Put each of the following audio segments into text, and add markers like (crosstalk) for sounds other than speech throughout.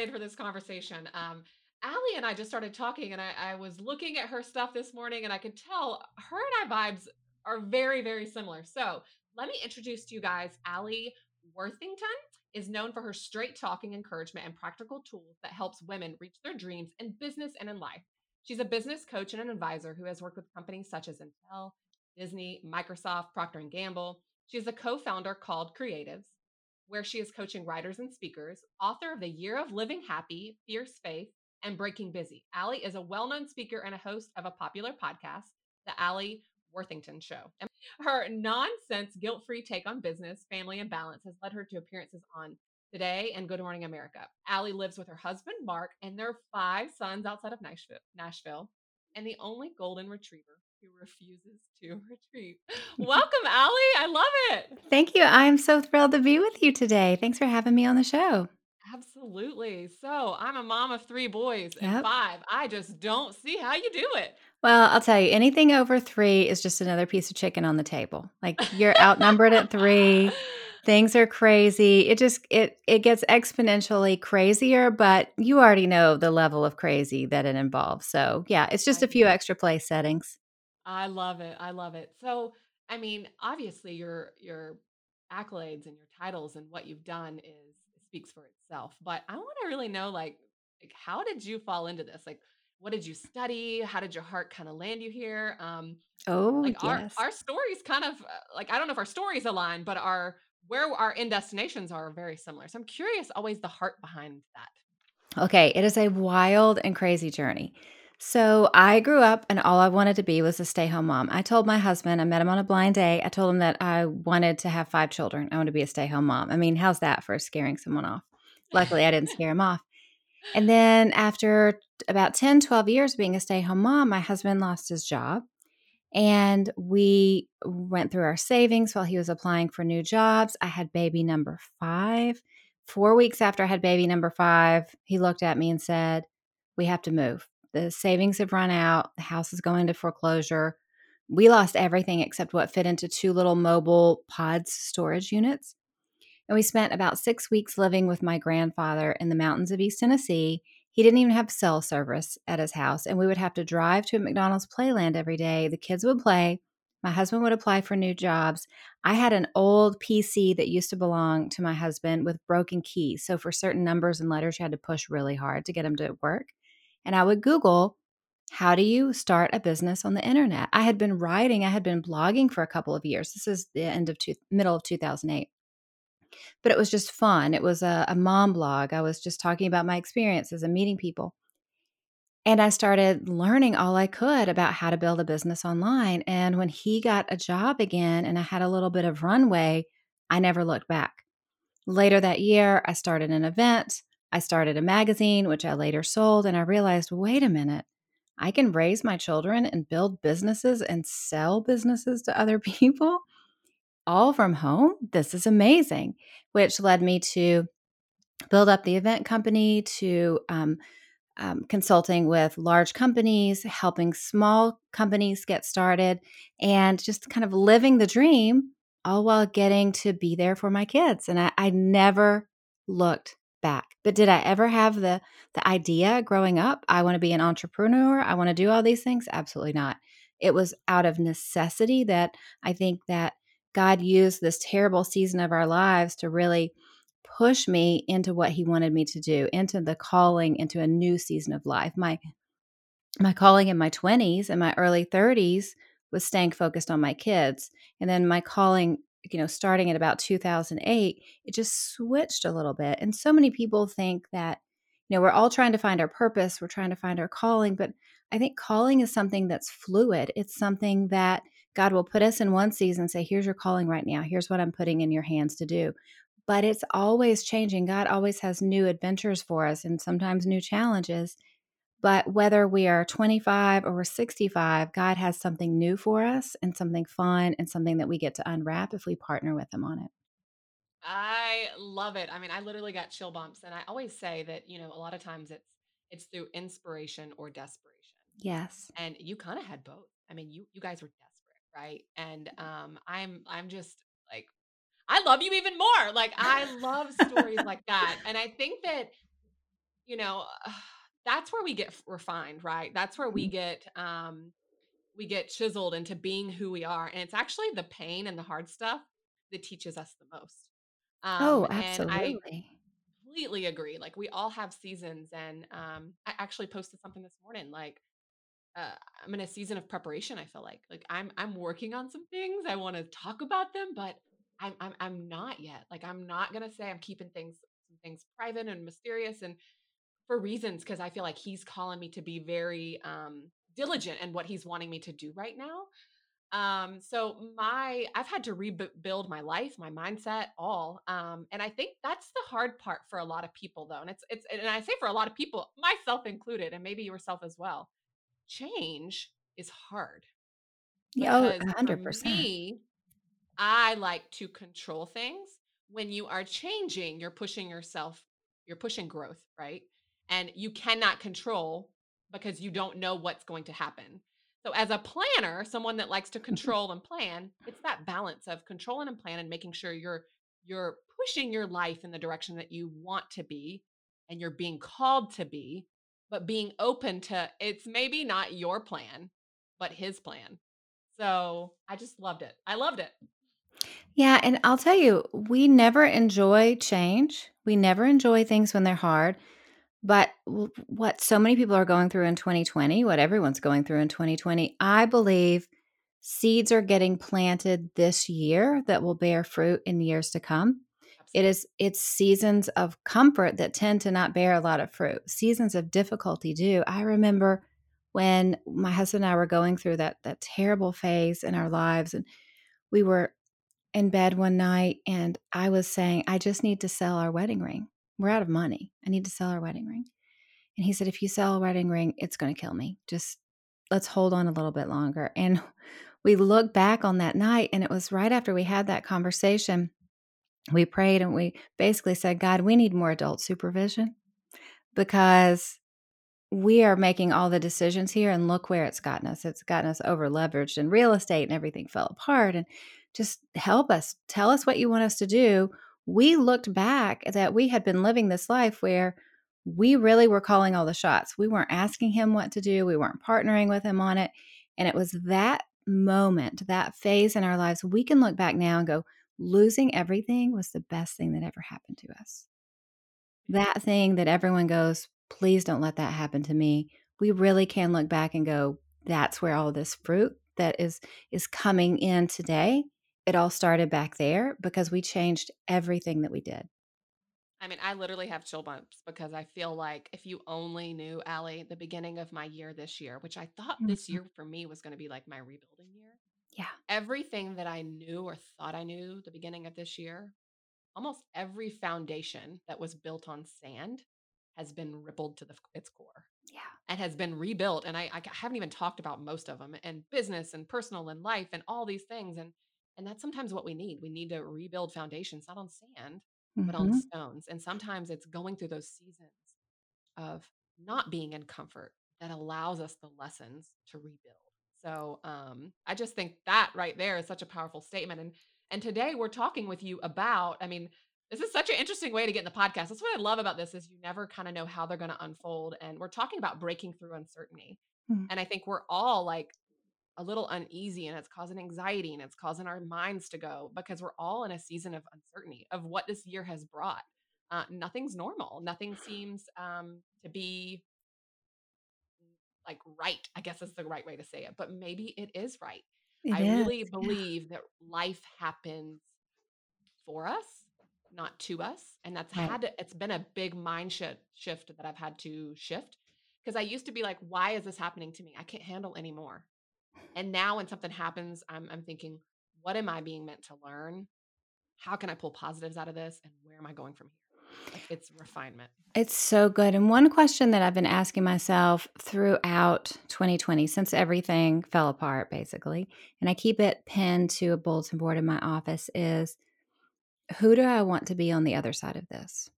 excited for this conversation. Um, Alli and I just started talking, and I, I was looking at her stuff this morning, and I could tell her and I vibes are very, very similar. So let me introduce to you guys Alli Worthington is known for her straight talking encouragement and practical tools that helps women reach their dreams in business and in life. She's a business coach and an advisor who has worked with companies such as Intel, Disney, Microsoft, Procter and Gamble. She is a co-founder called Creatives, where she is coaching writers and speakers, author of The Year of Living Happy, Fierce Faith, and Breaking Busy. Alli is a well-known speaker and a host of a popular podcast, The Alli Worthington Show. And her nonsense, guilt free take on business, family, and balance has led her to appearances on Today and Good Morning America. Alli lives with her husband, Mark, and their five sons outside of Nashville, Nashville and the only golden retriever who refuses to (laughs) retreat. (laughs) Welcome, Alli. I love it. Thank you. I'm so thrilled to be with you today. Thanks for having me on the show. Absolutely. So, I'm a mom of three boys and Yep. five. I just don't see how you do it. Well, I'll tell you, anything over three is just another piece of chicken on the table. Like you're outnumbered at three. (laughs) Things are crazy. It just it it gets exponentially crazier, but you already know the level of crazy that it involves. So yeah, it's just I a few extra place settings. I love it. I love it. So, I mean, obviously your your accolades and your titles and what you've done is speaks for itself. But I want to really know like like how did you fall into this? Like what did you study? How did your heart kind of land you here? Um Oh, like our yes. our stories kind of uh, like I don't know if our stories align, but our where our end destinations are very similar. So I'm curious always the heart behind that. Okay, it is a wild and crazy journey. So, I grew up and all I wanted to be was a stay-home mom. I told my husband, I met him on a blind date. I told him that I wanted to have 5 children. I want to be a stay-home mom. I mean, how's that for scaring someone off? Luckily, I didn't scare him off. And then after about 10, 12 years being a stay-home mom, my husband lost his job and we went through our savings while he was applying for new jobs. I had baby number 5. 4 weeks after I had baby number 5, he looked at me and said, "We have to move. The savings have run out. The house is going to foreclosure." We lost everything except what fit into 2 little mobile pods storage units. And we spent about six weeks living with my grandfather in the mountains of East Tennessee. He didn't even have cell service at his house, and we would have to drive to a McDonald's playland every day. The kids would play. My husband would apply for new jobs. I had an old PC that used to belong to my husband with broken keys. So, for certain numbers and letters, you had to push really hard to get them to work. And I would Google, how do you start a business on the internet? I had been writing, I had been blogging for a couple of years. This is the end of two, middle of 2008 but it was just fun. It was a, a mom blog. I was just talking about my experiences and meeting people. And I started learning all I could about how to build a business online. And when he got a job again and I had a little bit of runway, I never looked back. Later that year, I started an event. I started a magazine, which I later sold. And I realized wait a minute, I can raise my children and build businesses and sell businesses to other (laughs) people all from home. This is amazing, which led me to build up the event company, to um, um, consulting with large companies, helping small companies get started, and just kind of living the dream, all while getting to be there for my kids. And I, I never looked back. But did I ever have the the idea growing up? I want to be an entrepreneur. I want to do all these things. Absolutely not. It was out of necessity that I think that God used this terrible season of our lives to really push me into what he wanted me to do, into the calling into a new season of life. My my calling in my 20s and my early 30s was staying focused on my kids. And then my calling, you know, starting at about 2008, it just switched a little bit. And so many people think that, you know, we're all trying to find our purpose, we're trying to find our calling, but I think calling is something that's fluid. It's something that God will put us in one season say, here's your calling right now. Here's what I'm putting in your hands to do. But it's always changing. God always has new adventures for us and sometimes new challenges. But whether we are 25 or we're 65, God has something new for us and something fun and something that we get to unwrap if we partner with Him on it. I love it. I mean, I literally got chill bumps and I always say that, you know, a lot of times it's it's through inspiration or desperation. Yes. And you kind of had both. I mean, you you guys were desperate, right? And um I'm I'm just like I love you even more. Like I love stories (laughs) like that. And I think that, you know, that's where we get refined, right? That's where we Mm. get um we get chiseled into being who we are. And it's actually the pain and the hard stuff that teaches us the most. Um Oh, and I absolutely. completely agree. Like we all have seasons and um I actually posted something this morning like uh, I'm in a season of preparation. I feel like like I'm I'm working on some things. I want to talk about them, but I'm I'm I'm not yet. Like I'm not gonna say I'm keeping things some things private and mysterious and for reasons because I feel like he's calling me to be very um diligent in what he's wanting me to do right now. Um so my I've had to rebuild my life, my mindset, all. Um and I think that's the hard part for a lot of people though. And it's it's and I say for a lot of people, myself included and maybe yourself as well change is hard Yeah, oh, 100%. me, I like to control things. When you are changing, you're pushing yourself, you're pushing growth, right? And you cannot control because you don't know what's going to happen. So, as a planner, someone that likes to (laughs) control and plan, it's that balance of controlling and plan and making sure you're you're pushing your life in the direction that you want to be and you're being called to be, but being open to it's maybe not your plan, but his plan. So, I just loved it. I loved it. Yeah, and I'll tell you, we never enjoy change. We never enjoy things when they're hard. But what so many people are going through in 2020, what everyone's going through in 2020, I believe seeds are getting planted this year that will bear fruit in years to come. It is it's seasons of comfort that tend to not bear a lot of fruit. Seasons of difficulty do. I remember when my husband and I were going through that that terrible phase in our lives and we were in bed one night and I was saying, I just need to sell our wedding ring. We're out of money. I need to sell our wedding ring. And he said, if you sell a wedding ring, it's going to kill me. Just let's hold on a little bit longer. And (laughs) we look back on that night, and it was right after we had that conversation. We prayed and we basically said, God, we need more adult supervision because we are making all the decisions here and look where it's gotten us. It's gotten us over leveraged in real estate and everything fell apart. And just help us, tell us what you want us to do. We looked back that we had been living this life where we really were calling all the shots. We weren't asking him what to do, we weren't partnering with him on it. And it was that moment, that phase in our lives, we can look back now and go, losing everything was the best thing that ever happened to us that thing that everyone goes, please don't let that happen to me. We really can look back and go, that's where all this fruit that is is coming in today. It all started back there because we changed everything that we did. I mean, I literally have chill bumps because I feel like if you only knew, Alli, the beginning of my year this year, which I thought this Mhm. year for me was going to be like my rebuilding year, Yeah. everything that I knew or thought I knew the beginning of this year, almost every foundation that was built on sand has been rippled to the, its core Yeah. and has been rebuilt. And I, I haven't even talked about most of them and business and personal and life and all these things. And and that's sometimes what we need. We need to rebuild foundations, not on sand, but on Mhm. stones. And sometimes it's going through those seasons of not being in comfort that allows us the lessons to rebuild. So um, I just think that right there is such a powerful statement. And and today we're talking with you about, I mean, this is such an interesting way to get in the podcast. That's what I love about this is you never kind of know how they're going to unfold. And we're talking about breaking through uncertainty. Mm. And I think we're all like a little uneasy and it's causing anxiety and it's causing our minds to go because we're all in a season of uncertainty of what this year has brought. Uh, nothing's normal. Nothing seems um, to be like right, I guess is the right way to say it, but maybe it is right. It I is. really Yeah. believe that life happens for us, not to us. And that's Right. had to, it's been a big mind shift shift that I've had to shift because I used to be like, why is this happening to me? I can't handle anymore. And now when something happens, I'm I'm thinking, what am I being meant to learn? How can I pull positives out of this? And where am I going from here? Like it's refinement. It's so good. And one question that I've been asking myself throughout 2020, since everything fell apart, basically, and I keep it pinned to a bulletin board in my office, is who do I want to be on the other side of this?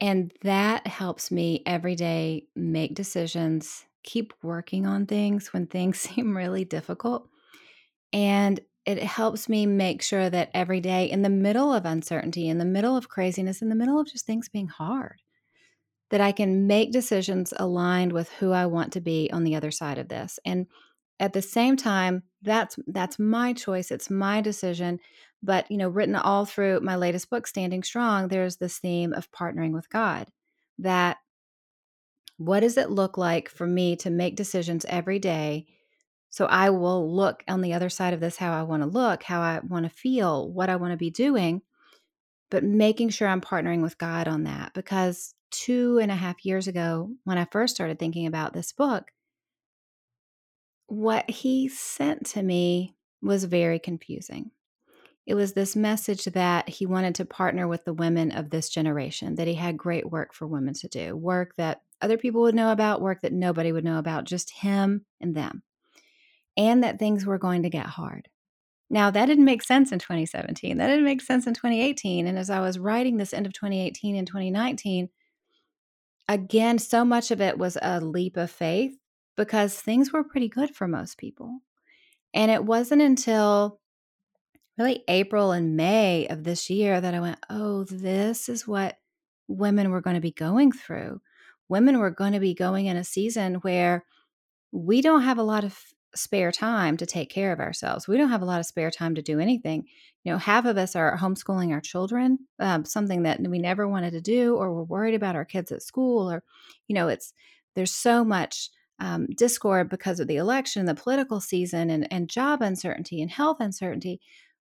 And that helps me every day make decisions, keep working on things when things (laughs) seem really difficult. And it helps me make sure that every day in the middle of uncertainty, in the middle of craziness, in the middle of just things being hard, that I can make decisions aligned with who I want to be on the other side of this. And at the same time, that's that's my choice, it's my decision, but you know, written all through my latest book Standing Strong, there's this theme of partnering with God. That what does it look like for me to make decisions every day so I will look on the other side of this how I want to look, how I want to feel, what I want to be doing, but making sure I'm partnering with God on that. Because two and a half years ago, when I first started thinking about this book, what he sent to me was very confusing. It was this message that he wanted to partner with the women of this generation, that he had great work for women to do, work that other people would know about, work that nobody would know about, just him and them and that things were going to get hard. Now, that didn't make sense in 2017. That didn't make sense in 2018. And as I was writing this end of 2018 and 2019, again, so much of it was a leap of faith because things were pretty good for most people. And it wasn't until really April and May of this year that I went, oh, this is what women were going to be going through. Women were going to be going in a season where we don't have a lot of spare time to take care of ourselves. We don't have a lot of spare time to do anything. You know, half of us are homeschooling our children, um, something that we never wanted to do, or we're worried about our kids at school, or, you know, it's there's so much um, discord because of the election, the political season, and, and job uncertainty and health uncertainty.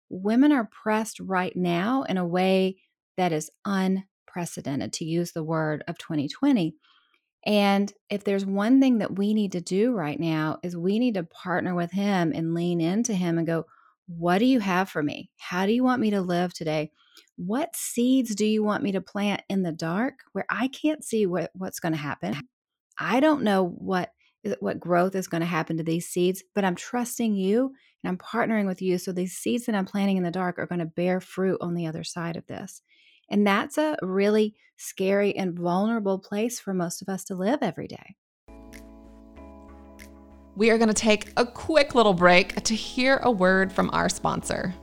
Women are pressed right now in a way that is unprecedented, to use the word of 2020. And if there's one thing that we need to do right now is we need to partner with him and lean into him and go, what do you have for me? How do you want me to live today? What seeds do you want me to plant in the dark where I can't see what, what's going to happen? I don't know what eh, what growth is going to happen to these seeds, but I'm trusting you and I'm partnering with you so these seeds that I'm planting in the dark are going to bear fruit on the other side of this. And that's a really scary and vulnerable place for most of us to live every day. We are going to take a quick little break to hear a word from our sponsor.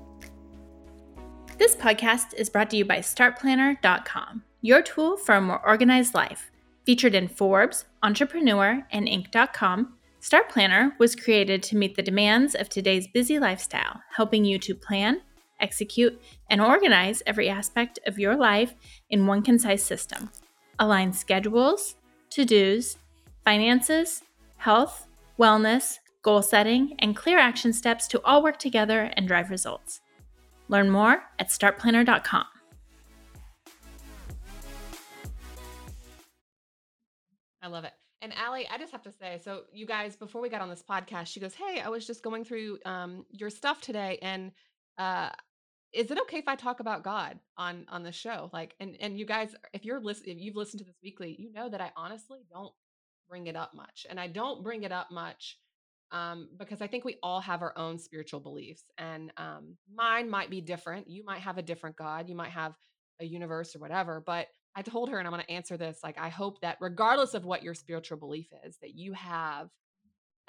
This podcast is brought to you by StartPlanner.com, your tool for a more organized life. Featured in Forbes, Entrepreneur, and Inc.com, Start Planner was created to meet the demands of today's busy lifestyle, helping you to plan, execute, and organize every aspect of your life in one concise system. Align schedules, to dos, finances, health, wellness, goal setting, and clear action steps to all work together and drive results. Learn more at startplanner.com. I love it. And Alli, I just have to say, so you guys, before we got on this podcast, she goes, "Hey, I was just going through um, your stuff today, and uh, is it okay if I talk about God on on the show? Like, and and you guys, if you're listening, if you've listened to this weekly, you know that I honestly don't bring it up much, and I don't bring it up much um, because I think we all have our own spiritual beliefs, and um, mine might be different. You might have a different God. You might have a universe or whatever. But I told her, and I'm going to answer this. Like, I hope that regardless of what your spiritual belief is, that you have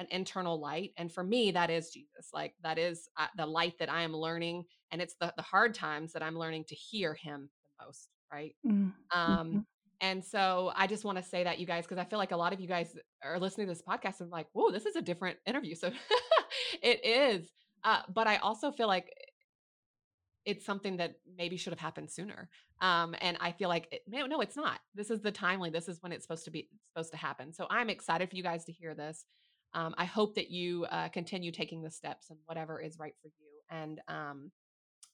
an internal light and for me that is jesus like that is uh, the light that i am learning and it's the, the hard times that i'm learning to hear him the most right mm-hmm. um and so i just want to say that you guys because i feel like a lot of you guys are listening to this podcast and like whoa this is a different interview so (laughs) it is uh, but i also feel like it's something that maybe should have happened sooner. Um, and I feel like it, no, no, it's not. This is the timely. This is when it's supposed to be supposed to happen. So I'm excited for you guys to hear this um, I hope that you uh, continue taking the steps and whatever is right for you. And um,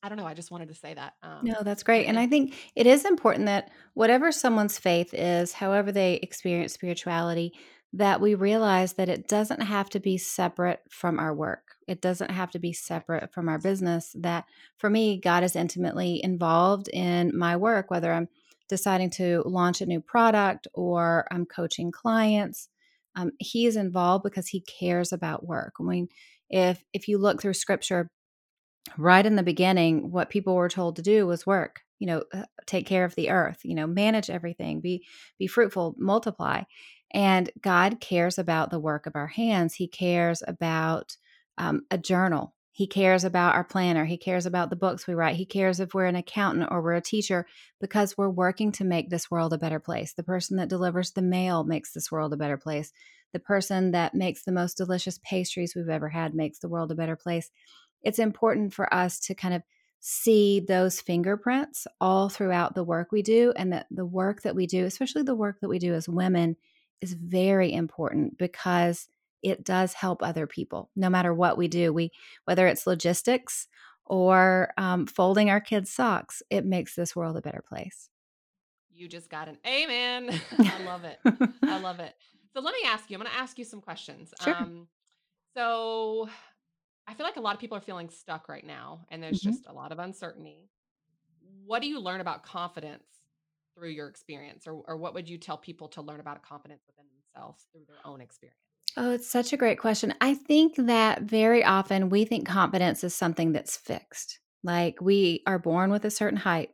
I don't know. I just wanted to say that. Um, no, that's great. And I think it is important that whatever someone's faith is, however they experience spirituality, that we realize that it doesn't have to be separate from our work. It doesn't have to be separate from our business. That for me, God is intimately involved in my work, whether I'm deciding to launch a new product or I'm coaching clients um, he is involved because he cares about work. I mean, if if you look through scripture, right in the beginning, what people were told to do was work. You know, uh, take care of the earth. You know, manage everything. Be be fruitful, multiply. And God cares about the work of our hands. He cares about um, a journal. He cares about our planner. He cares about the books we write. He cares if we're an accountant or we're a teacher because we're working to make this world a better place. The person that delivers the mail makes this world a better place. The person that makes the most delicious pastries we've ever had makes the world a better place. It's important for us to kind of see those fingerprints all throughout the work we do, and that the work that we do, especially the work that we do as women, is very important because it does help other people no matter what we do. We whether it's logistics or um, folding our kids socks it makes this world a better place. You just got an amen. (laughs) (laughs) I love it. I love it. So let me ask you i'm going to ask you some questions. Sure. Um, so i feel like a lot of people are feeling stuck right now and there's mm-hmm. just a lot of uncertainty. What do you learn about confidence through your experience or, or what would you tell people to learn about confidence within themselves through their own experience Oh, it's such a great question. I think that very often we think confidence is something that's fixed. Like we are born with a certain height,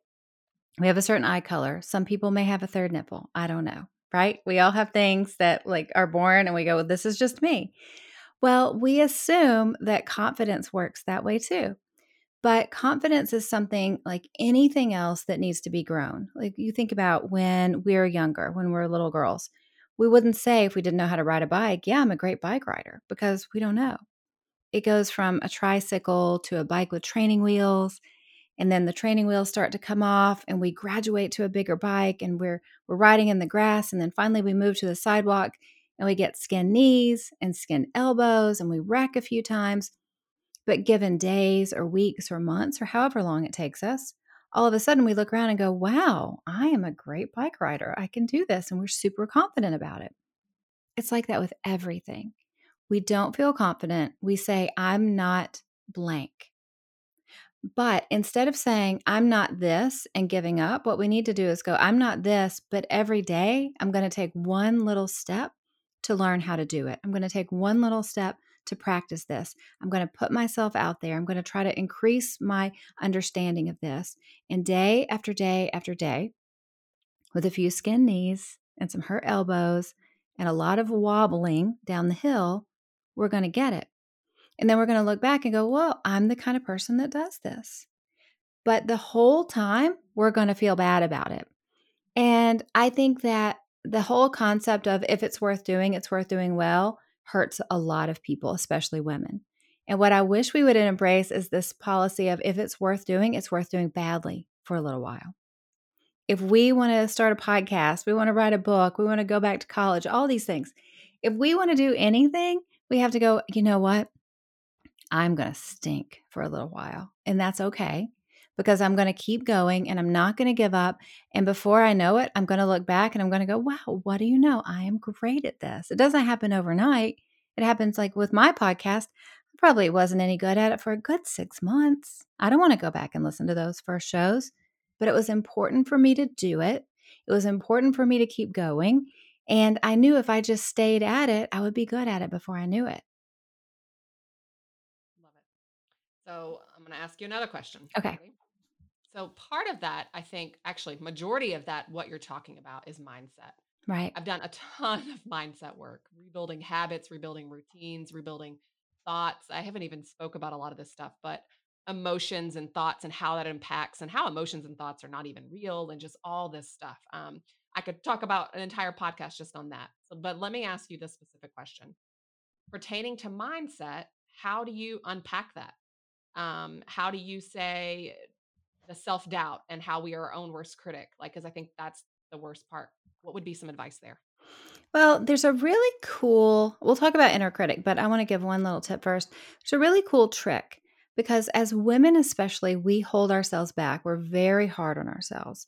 we have a certain eye color. Some people may have a third nipple. I don't know, right? We all have things that like are born and we go, this is just me. Well, we assume that confidence works that way too. But confidence is something like anything else that needs to be grown. Like you think about when we're younger, when we're little girls we wouldn't say if we didn't know how to ride a bike, yeah, I'm a great bike rider because we don't know. It goes from a tricycle to a bike with training wheels and then the training wheels start to come off and we graduate to a bigger bike and we're we're riding in the grass and then finally we move to the sidewalk and we get skin knees and skin elbows and we wreck a few times but given days or weeks or months or however long it takes us all of a sudden we look around and go, wow, I am a great bike rider. I can do this. And we're super confident about it. It's like that with everything. We don't feel confident. We say, I'm not blank. But instead of saying, I'm not this and giving up, what we need to do is go, I'm not this, but every day I'm going to take one little step to learn how to do it. I'm going to take one little step to practice this. I'm going to put myself out there. I'm going to try to increase my understanding of this. And day after day after day, with a few skin knees and some hurt elbows and a lot of wobbling down the hill, we're going to get it. And then we're going to look back and go, well, I'm the kind of person that does this. But the whole time, we're going to feel bad about it. And I think that the whole concept of if it's worth doing, it's worth doing well hurts a lot of people, especially women. And what I wish we would embrace is this policy of if it's worth doing, it's worth doing badly for a little while. If we want to start a podcast, we want to write a book, we want to go back to college, all these things. If we want to do anything, we have to go, you know what? I'm going to stink for a little while. And that's okay because I'm going to keep going and I'm not going to give up. And before I know it, I'm going to look back and I'm going to go, wow, what do you know? I am great at this. It doesn't happen overnight. It happens like with my podcast. I probably wasn't any good at it for a good six months. I don't want to go back and listen to those first shows, but it was important for me to do it. It was important for me to keep going. And I knew if I just stayed at it, I would be good at it before I knew it. Love it. So I'm going to ask you another question. Okay. Ready? So part of that, I think, actually, majority of that, what you're talking about is mindset. Right. I've done a (laughs) ton of mindset work, rebuilding habits, rebuilding routines, rebuilding thoughts. I haven't even spoke about a lot of this stuff, but emotions and thoughts and how that impacts and how emotions and thoughts are not even real and just all this stuff. Um, I could talk about an entire podcast just on that. So, but let me ask you this specific question pertaining to mindset. How do you unpack that? Um, how do you say the self doubt and how we are our own worst critic. Like, because I think that's the worst part. What would be some advice there? Well, there's a really cool, we'll talk about inner critic, but I want to give one little tip first. It's a really cool trick because as women, especially, we hold ourselves back. We're very hard on ourselves.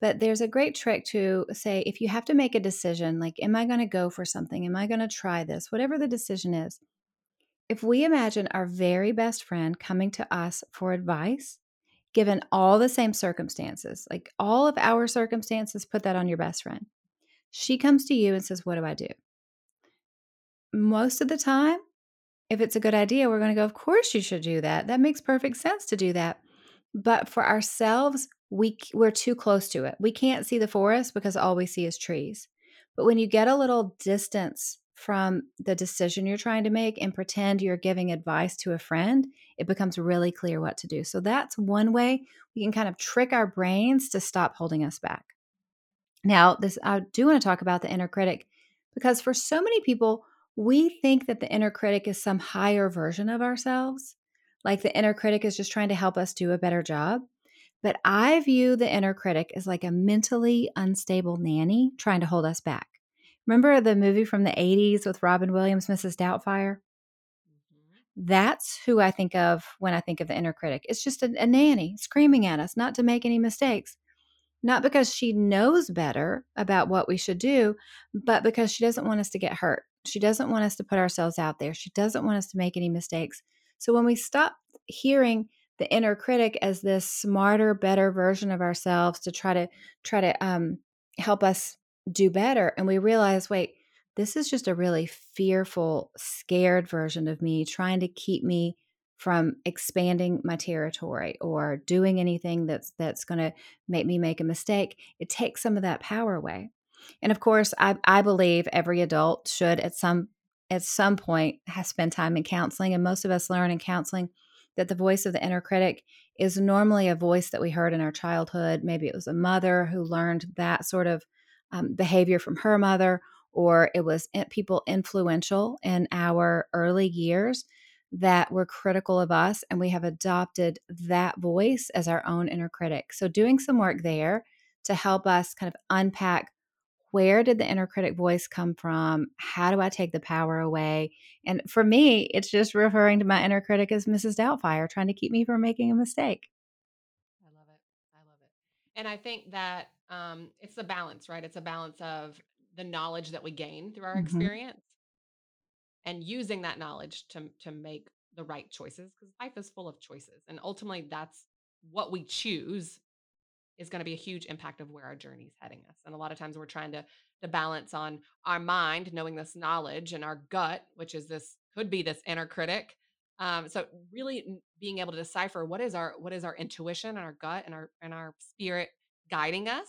But there's a great trick to say if you have to make a decision, like, am I going to go for something? Am I going to try this? Whatever the decision is. If we imagine our very best friend coming to us for advice, given all the same circumstances, like all of our circumstances, put that on your best friend. She comes to you and says, What do I do? Most of the time, if it's a good idea, we're going to go, Of course, you should do that. That makes perfect sense to do that. But for ourselves, we, we're too close to it. We can't see the forest because all we see is trees. But when you get a little distance from the decision you're trying to make and pretend you're giving advice to a friend, it becomes really clear what to do. So that's one way we can kind of trick our brains to stop holding us back. Now, this I do want to talk about the inner critic because for so many people, we think that the inner critic is some higher version of ourselves. Like the inner critic is just trying to help us do a better job. But I view the inner critic as like a mentally unstable nanny trying to hold us back. Remember the movie from the 80s with Robin Williams, Mrs. Doubtfire? Mm-hmm. That's who I think of when I think of the inner critic. It's just a, a nanny screaming at us not to make any mistakes not because she knows better about what we should do, but because she doesn't want us to get hurt. She doesn't want us to put ourselves out there. She doesn't want us to make any mistakes. So when we stop hearing the inner critic as this smarter, better version of ourselves to try to try to um, help us do better, and we realize, wait, this is just a really fearful, scared version of me trying to keep me from expanding my territory or doing anything that's that's going to make me make a mistake. It takes some of that power away and of course i i believe every adult should at some at some point have spent time in counseling and most of us learn in counseling that the voice of the inner critic is normally a voice that we heard in our childhood. Maybe it was a mother who learned that sort of um, behavior from her mother or it was people influential in our early years that were critical of us and we have adopted that voice as our own inner critic. So, doing some work there to help us kind of unpack where did the inner critic voice come from? How do I take the power away? And for me, it's just referring to my inner critic as Mrs. Doubtfire, trying to keep me from making a mistake. I love it. I love it. And I think that um, it's a balance, right? It's a balance of the knowledge that we gain through our mm-hmm. experience and using that knowledge to to make the right choices because life is full of choices and ultimately that's what we choose is going to be a huge impact of where our journey is heading us and a lot of times we're trying to to balance on our mind knowing this knowledge and our gut which is this could be this inner critic um, so really being able to decipher what is our what is our intuition and our gut and our and our spirit guiding us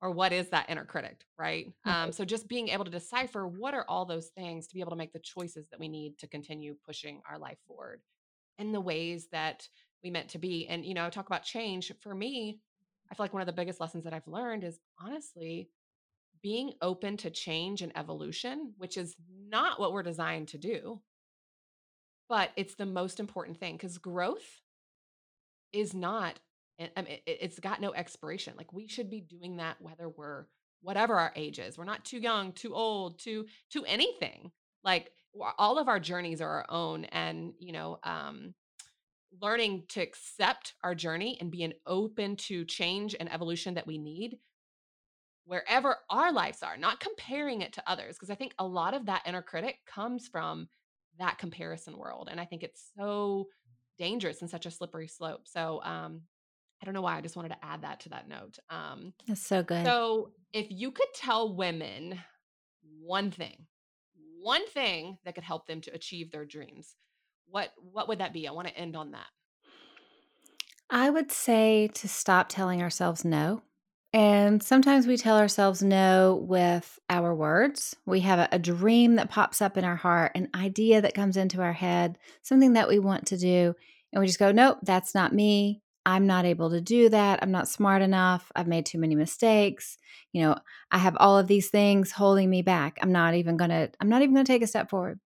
or what is that inner critic right? Um, so just being able to decipher what are all those things to be able to make the choices that we need to continue pushing our life forward in the ways that we meant to be. And you know talk about change. For me i feel like one of the biggest lessons that i've learned is honestly being open to change and evolution which is not what we're designed to do. But it's the most important thing because growth is not and I mean, it, has got no expiration. Like we should be doing that whether we're whatever our age is. We're not too young, too old, too too anything. Like all of our journeys are our own, and you know, um, learning to accept our journey and being open to change and evolution that we need wherever our lives are, not comparing it to others. Because I think a lot of that inner critic comes from that comparison world, and I think it's so dangerous and such a slippery slope. So um, I don't know why. I just wanted to add that to that note. Um, That's so good. So, if you could tell women one thing, one thing that could help them to achieve their dreams, what what would that be? I want to end on that. I would say to stop telling ourselves no. And sometimes we tell ourselves no with our words. We have a, a, dream that pops up in our heart, an idea that comes into our head, something that we want to do. And we just go, nope, that's not me. I'm not able to do that. I'm not smart enough. I've made too many mistakes. You know, I have all of these things holding me back. I'm not even going to I'm not even going to take a step forward.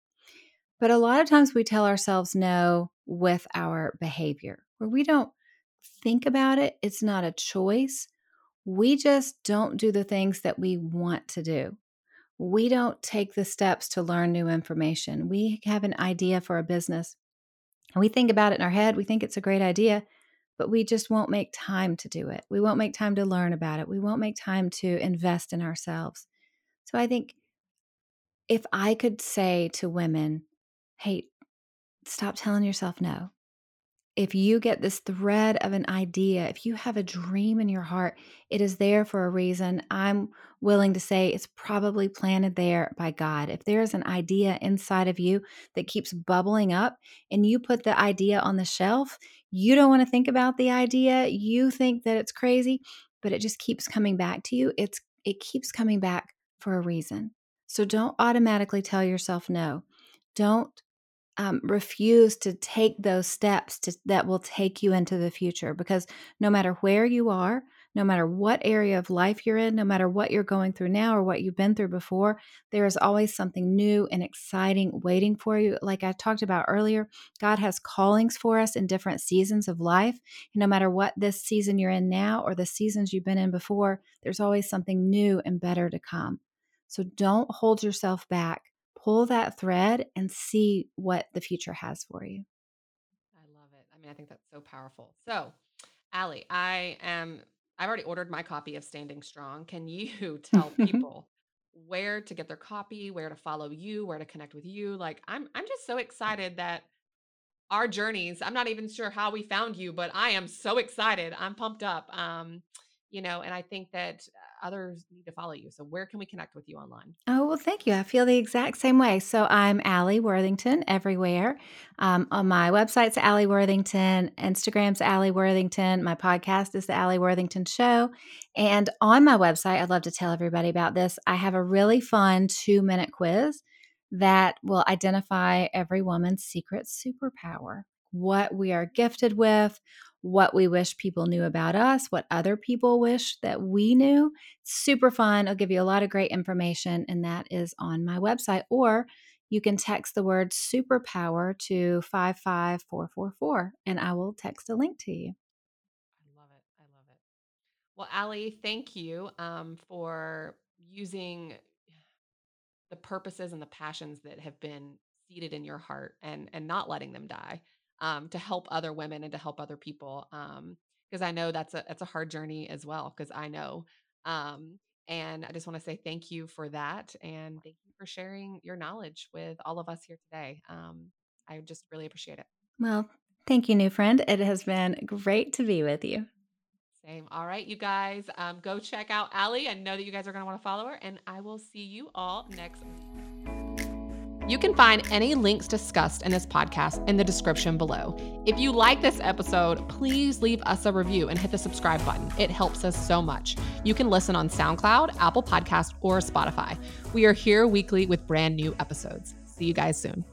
But a lot of times we tell ourselves no with our behavior. Where we don't think about it, it's not a choice. We just don't do the things that we want to do. We don't take the steps to learn new information. We have an idea for a business. And we think about it in our head. We think it's a great idea but we just won't make time to do it. We won't make time to learn about it. We won't make time to invest in ourselves. So I think if I could say to women, hey, stop telling yourself no if you get this thread of an idea, if you have a dream in your heart, it is there for a reason. I'm willing to say it's probably planted there by God. If there is an idea inside of you that keeps bubbling up and you put the idea on the shelf, you don't want to think about the idea. You think that it's crazy, but it just keeps coming back to you. It's it keeps coming back for a reason. So don't automatically tell yourself no. Don't um, refuse to take those steps to, that will take you into the future because no matter where you are, no matter what area of life you're in, no matter what you're going through now or what you've been through before, there is always something new and exciting waiting for you. Like I talked about earlier, God has callings for us in different seasons of life. And no matter what this season you're in now or the seasons you've been in before, there's always something new and better to come. So don't hold yourself back. Pull that thread and see what the future has for you. I love it. I mean, I think that's so powerful. So, Alli, I am I've already ordered my copy of Standing Strong. Can you (laughs) tell (laughs) people where to get their copy, where to follow you, where to connect with you? Like I'm I'm just so excited that our journeys, I'm not even sure how we found you, but I am so excited. I'm pumped up. Um, you know, and I think that others need to follow you. So where can we connect with you online? Oh, well, thank you. I feel the exact same way. So I'm Alli Worthington everywhere. Um, on my website's Alli Worthington, Instagram's Alli Worthington. My podcast is the Alli Worthington Show. And on my website, I'd love to tell everybody about this. I have a really fun two minute quiz that will identify every woman's secret superpower, what we are gifted with, what we wish people knew about us, what other people wish that we knew. Super fun. I'll give you a lot of great information, and that is on my website. Or you can text the word superpower to 55444, and I will text a link to you. I love it. I love it. Well, Alli, thank you um, for using the purposes and the passions that have been seated in your heart and and not letting them die um, to help other women and to help other people. Because um, I know that's a that's a hard journey as well. Because I know, um, and I just want to say thank you for that, and thank you for sharing your knowledge with all of us here today. Um, I just really appreciate it. Well, thank you, new friend. It has been great to be with you. Same. All right, you guys, um, go check out Alli. I know that you guys are going to want to follow her, and I will see you all next week. You can find any links discussed in this podcast in the description below. If you like this episode, please leave us a review and hit the subscribe button. It helps us so much. You can listen on SoundCloud, Apple Podcast, or Spotify. We are here weekly with brand new episodes. See you guys soon.